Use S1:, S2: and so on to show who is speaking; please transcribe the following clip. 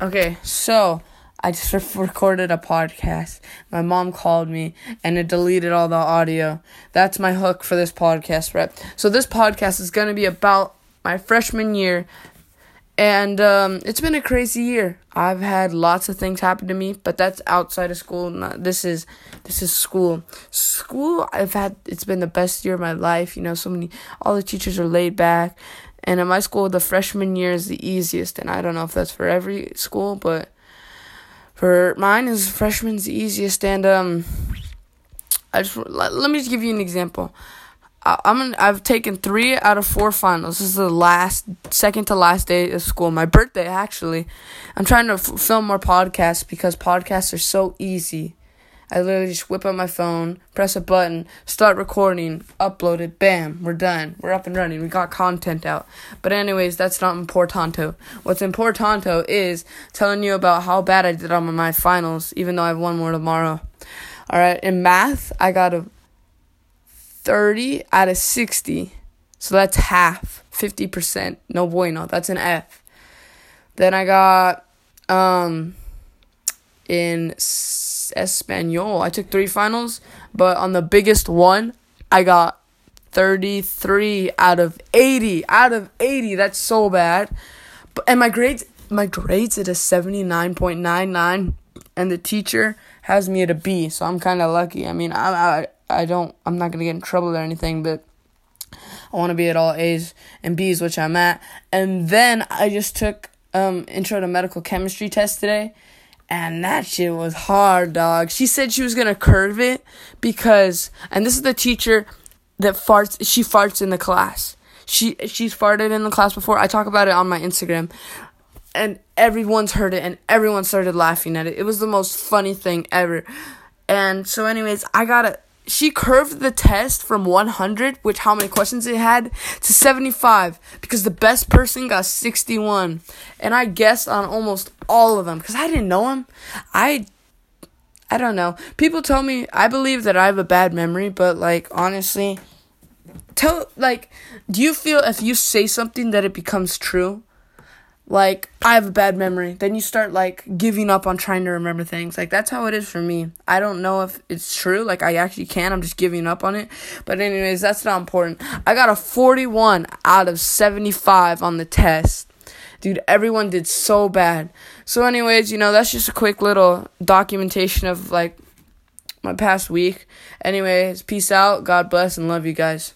S1: Okay, so I just re- recorded a podcast. My mom called me and it deleted all the audio. That's my hook for this podcast, right? So this podcast is going to be about my freshman year. And um, it's been a crazy year. I've had lots of things happen to me, but that's outside of school. Not, this is this is school. School, I've had. It's been the best year of my life. You know, so many. All the teachers are laid back and in my school, the freshman year is the easiest. And I don't know if that's for every school, but for mine is freshman's the easiest. And um, I just let, let me just give you an example. I, I'm I've taken three out of four finals. This is the last, second to last day of school. My birthday, actually. I'm trying to f- film more podcasts because podcasts are so easy. I literally just whip out my phone, press a button, start recording, upload it, bam, we're done. We're up and running. We got content out. But anyways, that's not importanto. What's importanto is telling you about how bad I did on my finals, even though I have one more tomorrow. Alright, in math, I got a 30 out of 60. So that's half, 50%. No bueno. That's an F. Then I got um in Espanol. I took three finals, but on the biggest one, I got 33 out of 80. Out of 80. That's so bad. But and my grades my grades at a 79.99 and the teacher has me at a B, so I'm kind of lucky. I mean, I I I don't I'm not to get in trouble or anything, but I want to be at all A's and B's, which I'm at. And then I just took um intro to medical chemistry test today and that shit was hard, dog. She said she was gonna curve it because, and this is the teacher that farts. She farts in the class. She she's farted in the class before. I talk about it on my Instagram, and everyone's heard it, and everyone started laughing at it. It was the most funny thing ever. And so, anyways, I gotta she curved the test from 100, which how many questions it had, to 75 because the best person got 61. And I guessed on almost all of them because I didn't know him. I I don't know. People tell me I believe that I have a bad memory, but like honestly, tell like do you feel if you say something that it becomes true? Like I have a bad memory. Then you start like giving up on trying to remember things. Like that's how it is for me. I don't know if it's true. Like I actually can. I'm just giving up on it. But anyways, that's not important. I got a 41 out of 75 on the test. Dude, everyone did so bad. So anyways, you know, that's just a quick little documentation of like my past week. Anyways, peace out. God bless and love you guys.